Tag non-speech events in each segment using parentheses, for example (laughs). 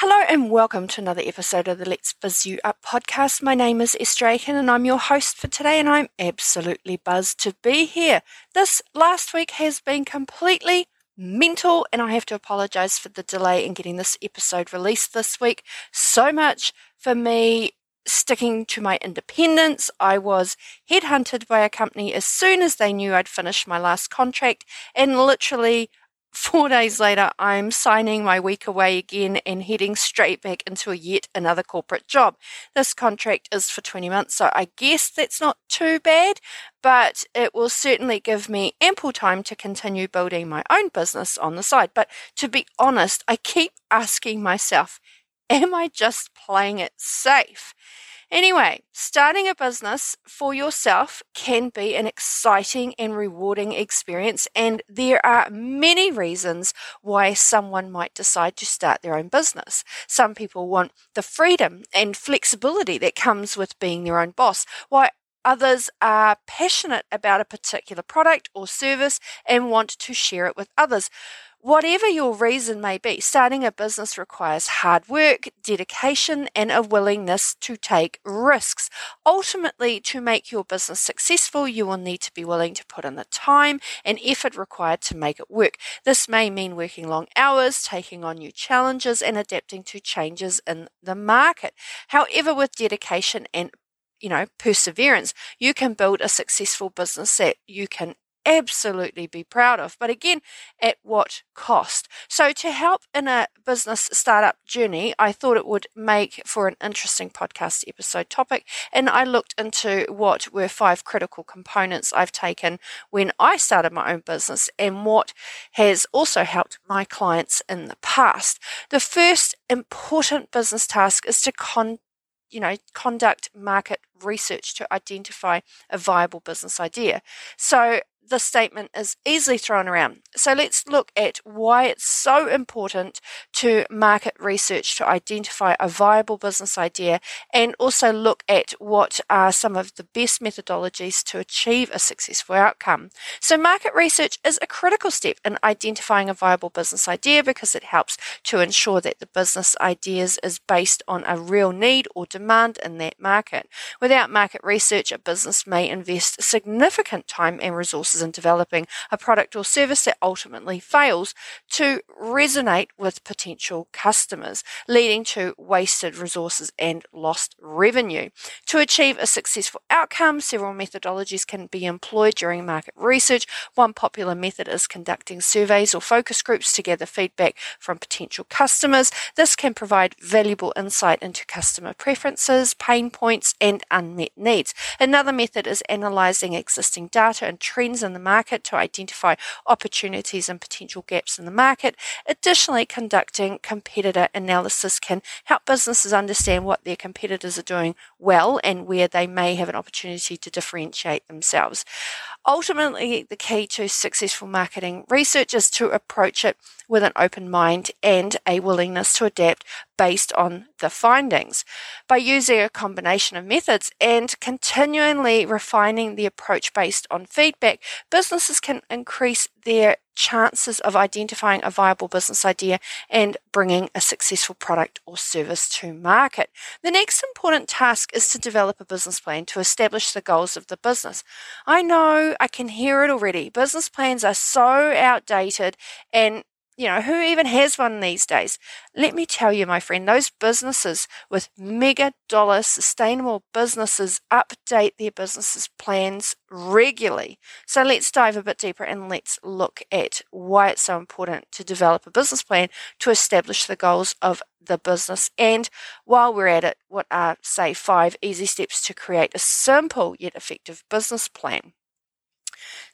Hello and welcome to another episode of the Let's Biz You Up podcast. My name is Esther and I'm your host for today and I'm absolutely buzzed to be here. This last week has been completely mental and I have to apologize for the delay in getting this episode released this week. So much for me sticking to my independence. I was headhunted by a company as soon as they knew I'd finished my last contract and literally Four days later, I'm signing my week away again and heading straight back into a yet another corporate job. This contract is for 20 months, so I guess that's not too bad, but it will certainly give me ample time to continue building my own business on the side. But to be honest, I keep asking myself, am I just playing it safe? Anyway, starting a business for yourself can be an exciting and rewarding experience, and there are many reasons why someone might decide to start their own business. Some people want the freedom and flexibility that comes with being their own boss, while Others are passionate about a particular product or service and want to share it with others. Whatever your reason may be, starting a business requires hard work, dedication, and a willingness to take risks. Ultimately, to make your business successful, you will need to be willing to put in the time and effort required to make it work. This may mean working long hours, taking on new challenges, and adapting to changes in the market. However, with dedication and you know, perseverance, you can build a successful business that you can absolutely be proud of. But again, at what cost? So, to help in a business startup journey, I thought it would make for an interesting podcast episode topic. And I looked into what were five critical components I've taken when I started my own business and what has also helped my clients in the past. The first important business task is to con you know, conduct market research to identify a viable business idea. So the statement is easily thrown around. So let's look at why it's so important to market research to identify a viable business idea and also look at what are some of the best methodologies to achieve a successful outcome. So market research is a critical step in identifying a viable business idea because it helps to ensure that the business ideas is based on a real need or demand in that market. Without market research, a business may invest significant time and resources in developing a product or service that ultimately fails to resonate with potential customers, leading to wasted resources and lost revenue. To achieve a successful outcome, several methodologies can be employed during market research. One popular method is conducting surveys or focus groups to gather feedback from potential customers. This can provide valuable insight into customer preferences, pain points, and unmet needs. Another method is analyzing existing data and trends in the market to identify opportunities and potential gaps in the market. Additionally, conducting competitor analysis can help businesses understand what their competitors are doing well and where they may have an opportunity to differentiate themselves. Ultimately, the key to successful marketing research is to approach it with an open mind and a willingness to adapt based on the findings. By using a combination of methods and continually refining the approach based on feedback, businesses can increase their chances of identifying a viable business idea and bringing a successful product or service to market. The next important task is to develop a business plan to establish the goals of the business. I know I can hear it already. Business plans are so outdated and you know, who even has one these days? Let me tell you, my friend, those businesses with mega dollar sustainable businesses update their businesses plans regularly. So let's dive a bit deeper and let's look at why it's so important to develop a business plan to establish the goals of the business. And while we're at it, what are, say, five easy steps to create a simple yet effective business plan?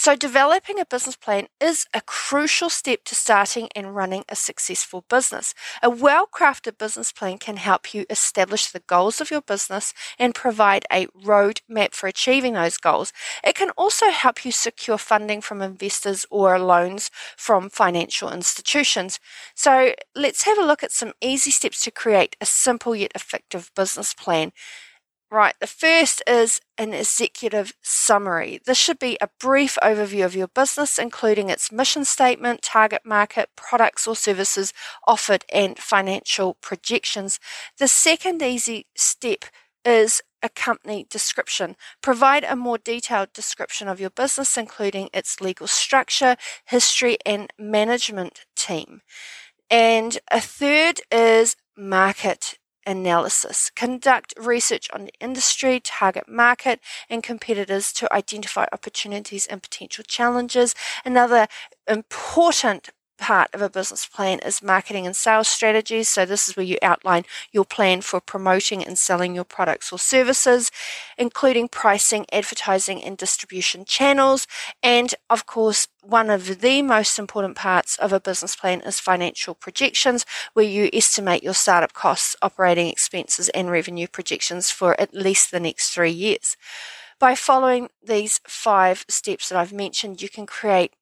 So, developing a business plan is a crucial step to starting and running a successful business. A well crafted business plan can help you establish the goals of your business and provide a roadmap for achieving those goals. It can also help you secure funding from investors or loans from financial institutions. So, let's have a look at some easy steps to create a simple yet effective business plan. Right, the first is an executive summary. This should be a brief overview of your business, including its mission statement, target market, products or services offered, and financial projections. The second easy step is a company description. Provide a more detailed description of your business, including its legal structure, history, and management team. And a third is market analysis. Conduct research on the industry, target market, and competitors to identify opportunities and potential challenges. Another important part of a business plan is marketing and sales strategies. So, this is where you outline your plan for promoting and selling your products or services, including pricing, advertising, and distribution channels. And of course, one of the most important parts of a business plan is financial projections, where you estimate your startup costs, operating expenses, and revenue projections for at least the next three years. By following these five steps that I've mentioned, you can create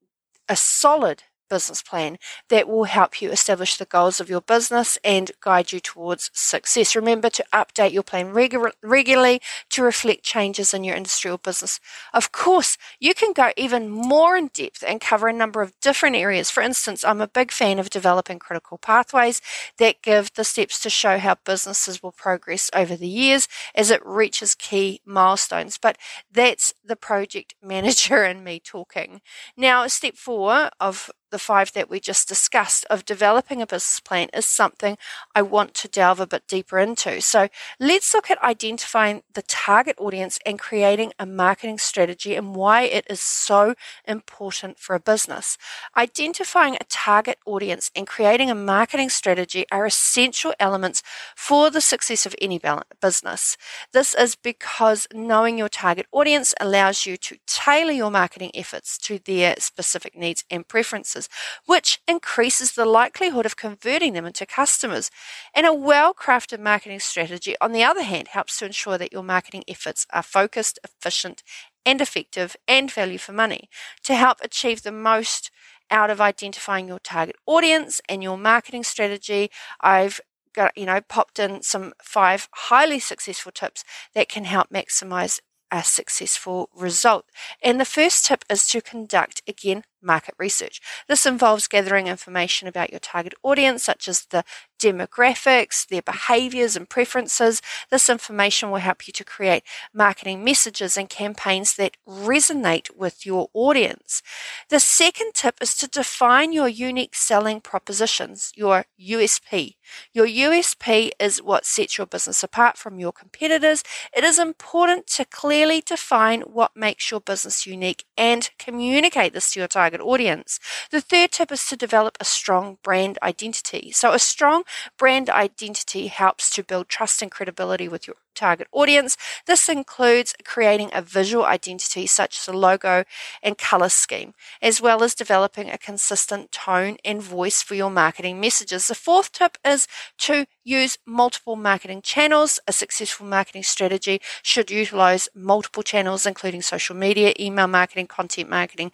a solid business plan that will help you establish the goals of your business and guide you towards success. Remember to update your plan regu- regularly to reflect changes in your industry or business. Of course, you can go even more in depth and cover a number of different areas. For instance, I'm a big fan of developing critical pathways that give the steps to show how businesses will progress over the years as it reaches key milestones. But that's the project (laughs) manager and me talking. Now, step four of the five that we just discussed of developing a business plan is something I want to delve a bit deeper into. So let's look at identifying the target audience and creating a marketing strategy and why it is so important for a business. Identifying a target audience and creating a marketing strategy are essential elements for the success of any business. This is because knowing your target audience allows you to tailor your marketing efforts to their specific needs and preferences which increases the likelihood of converting them into customers. And a well crafted marketing strategy, on the other hand, helps to ensure that your marketing efforts are focused, efficient, and effective and value for money to help achieve the most out of identifying your target audience and your marketing strategy. I've got, you know, popped in some five highly successful tips that can help maximize a successful result. And the first tip is to conduct, again, market research. This involves gathering information about your target audience, such as the demographics, their behaviors and preferences. This information will help you to create marketing messages and campaigns that resonate with your audience. The second tip is to define your unique selling propositions, your USP. Your USP is what sets your business apart from your competitors. It is important to clearly define what makes your business unique and communicate this to your target audience. The third tip is to develop a strong brand identity. So, a strong brand identity helps to build trust and credibility with your target audience. This includes creating a visual identity such as a logo and color scheme, as well as developing a consistent tone and voice for your marketing messages. The fourth tip is to use multiple marketing channels. A successful marketing strategy should utilize multiple channels, including social media, email marketing, content marketing,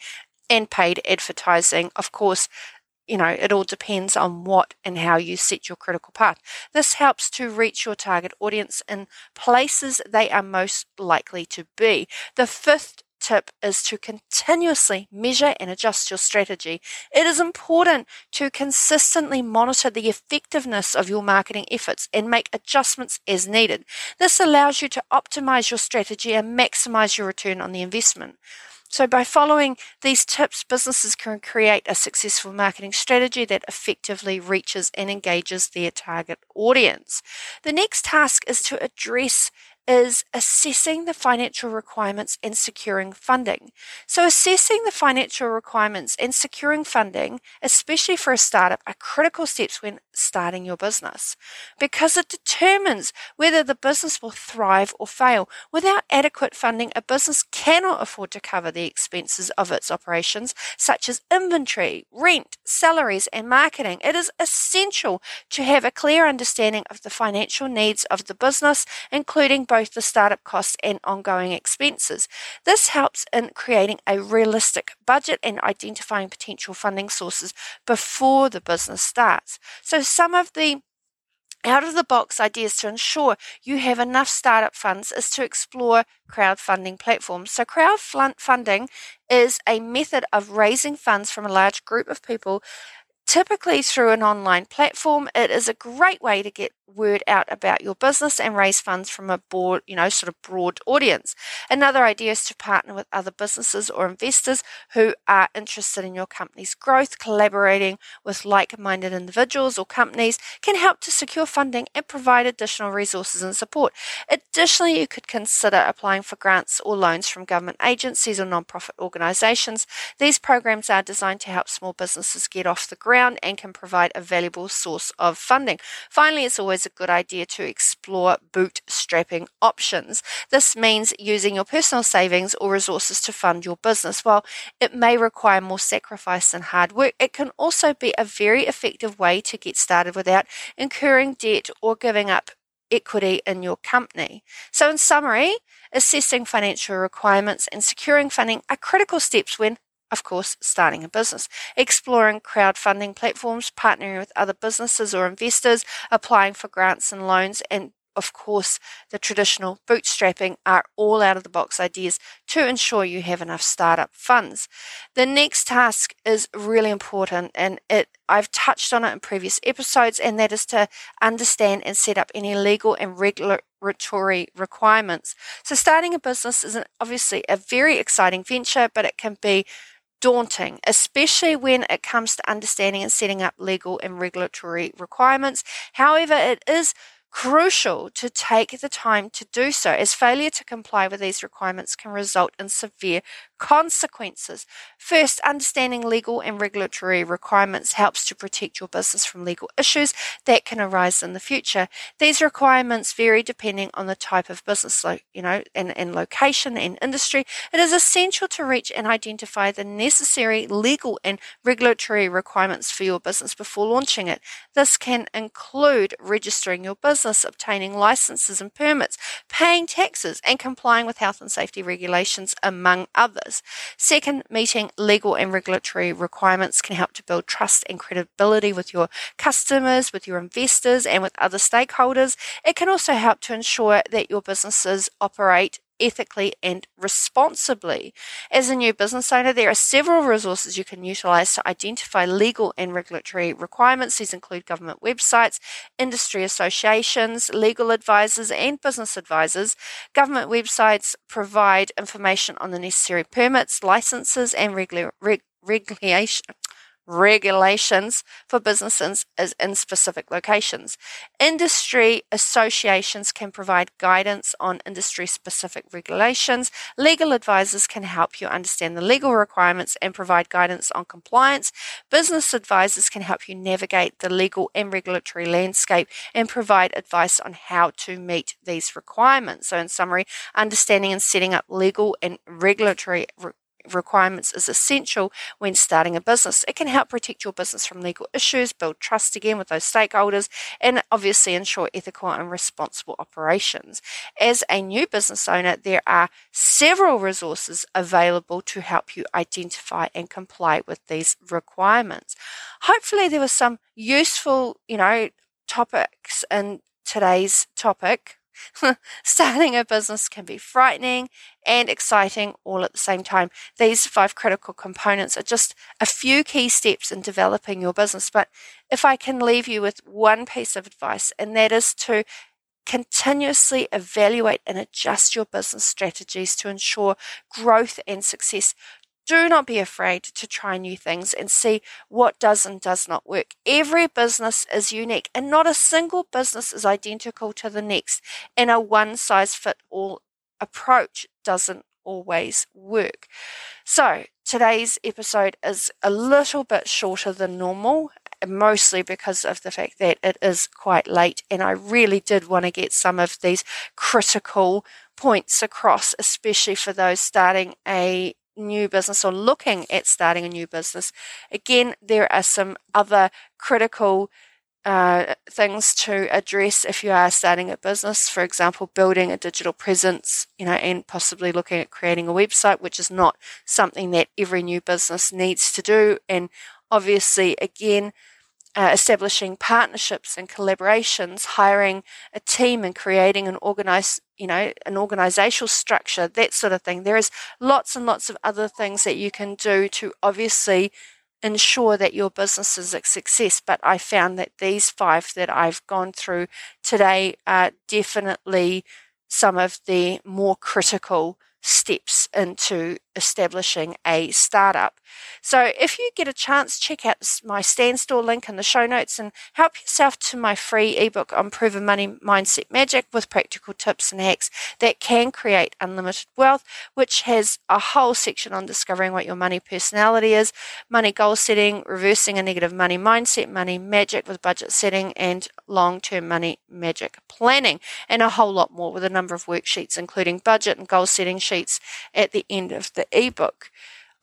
and paid advertising. Of course, you know, it all depends on what and how you set your critical path. This helps to reach your target audience in places they are most likely to be. The fifth tip is to continuously measure and adjust your strategy. It is important to consistently monitor the effectiveness of your marketing efforts and make adjustments as needed. This allows you to optimize your strategy and maximize your return on the investment. So, by following these tips, businesses can create a successful marketing strategy that effectively reaches and engages their target audience. The next task is to address is assessing the financial requirements and securing funding. So, assessing the financial requirements and securing funding, especially for a startup, are critical steps when starting your business because it determines whether the business will thrive or fail. Without adequate funding, a business cannot afford to cover the expenses of its operations, such as inventory, rent, salaries, and marketing. It is essential to have a clear understanding of the financial needs of the business, including both the startup costs and ongoing expenses. This helps in creating a realistic budget and identifying potential funding sources before the business starts. So, some of the out of the box ideas to ensure you have enough startup funds is to explore crowdfunding platforms. So, crowdfunding is a method of raising funds from a large group of people typically through an online platform. It is a great way to get word out about your business and raise funds from a broad, you know, sort of broad audience. Another idea is to partner with other businesses or investors who are interested in your company's growth. Collaborating with like-minded individuals or companies can help to secure funding and provide additional resources and support. Additionally, you could consider applying for grants or loans from government agencies or non-profit organizations. These programs are designed to help small businesses get off the ground and can provide a valuable source of funding. Finally, it's always always a good idea to explore bootstrapping options. This means using your personal savings or resources to fund your business. While it may require more sacrifice and hard work, it can also be a very effective way to get started without incurring debt or giving up equity in your company. So, in summary, assessing financial requirements and securing funding are critical steps when of course, starting a business, exploring crowdfunding platforms, partnering with other businesses or investors, applying for grants and loans, and of course, the traditional bootstrapping are all out of the box ideas to ensure you have enough startup funds. The next task is really important and it I've touched on it in previous episodes and that is to understand and set up any legal and regulatory requirements. So starting a business is obviously a very exciting venture, but it can be daunting, especially when it comes to understanding and setting up legal and regulatory requirements. However, it is crucial to take the time to do so, as failure to comply with these requirements can result in severe consequences. First, understanding legal and regulatory requirements helps to protect your business from legal issues that can arise in the future. These requirements vary depending on the type of business, you know, and, and location and industry. It is essential to reach and identify the necessary legal and regulatory requirements for your business before launching it. This can include registering your business, obtaining licenses and permits, paying taxes, and complying with health and safety regulations, among others. Second, meeting legal and regulatory requirements can help to build trust and credibility with your customers, with your investors, and with other stakeholders. It can also help to ensure that your businesses operate ethically and responsibly. As a new business owner, there are several resources you can utilize to identify legal and regulatory requirements. These include government websites, industry associations, legal advisors, and business advisors. Government websites provide information on the necessary permits, licenses, and reg- regulation regulations for businesses is in specific locations. Industry associations can provide guidance on industry specific regulations. Legal advisors can help you understand the legal requirements and provide guidance on compliance. Business advisors can help you navigate the legal and regulatory landscape and provide advice on how to meet these requirements. So, in summary, understanding and setting up legal and regulatory re- requirements is essential when starting a business. It can help protect your business from legal issues, build trust again with those stakeholders, and obviously ensure ethical and responsible operations. As a new business owner, there are several resources available to help you identify and comply with these requirements. Hopefully, there was some useful, you know, topics in today's topic (laughs) Starting a business can be frightening and exciting all at the same time. These five critical components are just a few key steps in developing your business. But if I can leave you with one piece of advice, and that is to continuously evaluate and adjust your business strategies to ensure growth and success do not be afraid to try new things and see what does and does not work. Every business is unique and not a single business is identical to the next. And a one size fit all approach doesn't always work. So today's episode is a little bit shorter than normal mostly because of the fact that it is quite late and I really did want to get some of these critical points across, especially for those starting a new business or looking at starting a new business. Again, there are some other critical uh, things to address if you are starting a business. For example, building a digital presence, you know, and possibly looking at creating a website, which is not something that every new business needs to do. And obviously, again, uh, establishing partnerships and collaborations, hiring a team and creating an organize, you know, an organizational structure, that sort of thing. There is lots and lots of other things that you can do to obviously ensure that your business is a success. But I found that these five that I've gone through today are definitely some of the more critical steps into establishing a startup. So if you get a chance, check out my Stan Store link in the show notes and help yourself to my free ebook on Proven Money Mindset Magic with practical tips and hacks that can create unlimited wealth, which has a whole section on discovering what your money personality is, money goal setting, reversing a negative money mindset, money magic with budget setting, and long term money magic planning, and a whole lot more with a number of worksheets, including budget and goal setting sheets at the end of the ebook.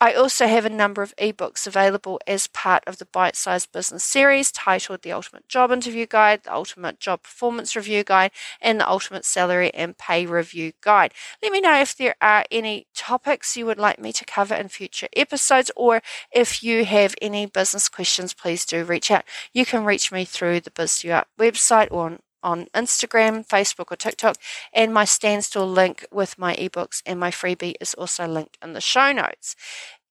I also have a number of ebooks available as part of the Bite Sized Business series titled The Ultimate Job Interview Guide, The Ultimate Job Performance Review Guide, and The Ultimate Salary and Pay Review Guide. Let me know if there are any topics you would like me to cover in future episodes, or if you have any business questions, please do reach out. You can reach me through the Biz You Up website or on on Instagram, Facebook, or TikTok. And my Stan Store link with my ebooks and my freebie is also linked in the show notes.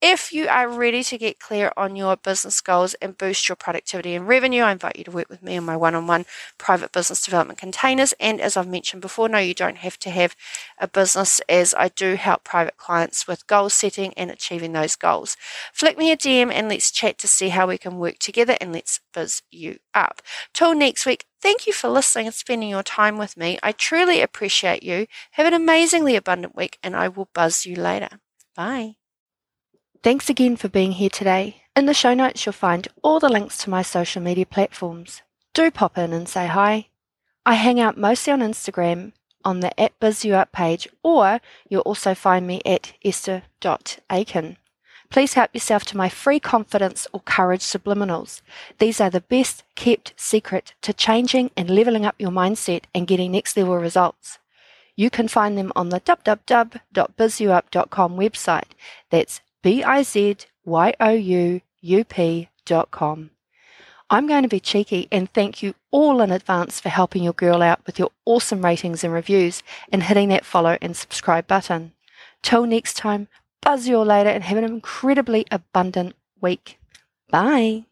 If you are ready to get clear on your business goals and boost your productivity and revenue, I invite you to work with me on my one on one private business development containers. And as I've mentioned before, no, you don't have to have a business, as I do help private clients with goal setting and achieving those goals. Flick me a DM and let's chat to see how we can work together and let's biz you up. Till next week, thank you for listening and spending your time with me. I truly appreciate you. Have an amazingly abundant week, and I will buzz you later. Bye. Thanks again for being here today. In the show notes, you'll find all the links to my social media platforms. Do pop in and say hi. I hang out mostly on Instagram on the at BizYouUp page, or you'll also find me at esther.aiken. Please help yourself to my free confidence or courage subliminals. These are the best kept secret to changing and leveling up your mindset and getting next level results. You can find them on the www.bizyouup.com website. That's B-I-Z-Y-O-U-U-P dot com. I'm going to be cheeky and thank you all in advance for helping your girl out with your awesome ratings and reviews and hitting that follow and subscribe button. Till next time, buzz you all later and have an incredibly abundant week. Bye.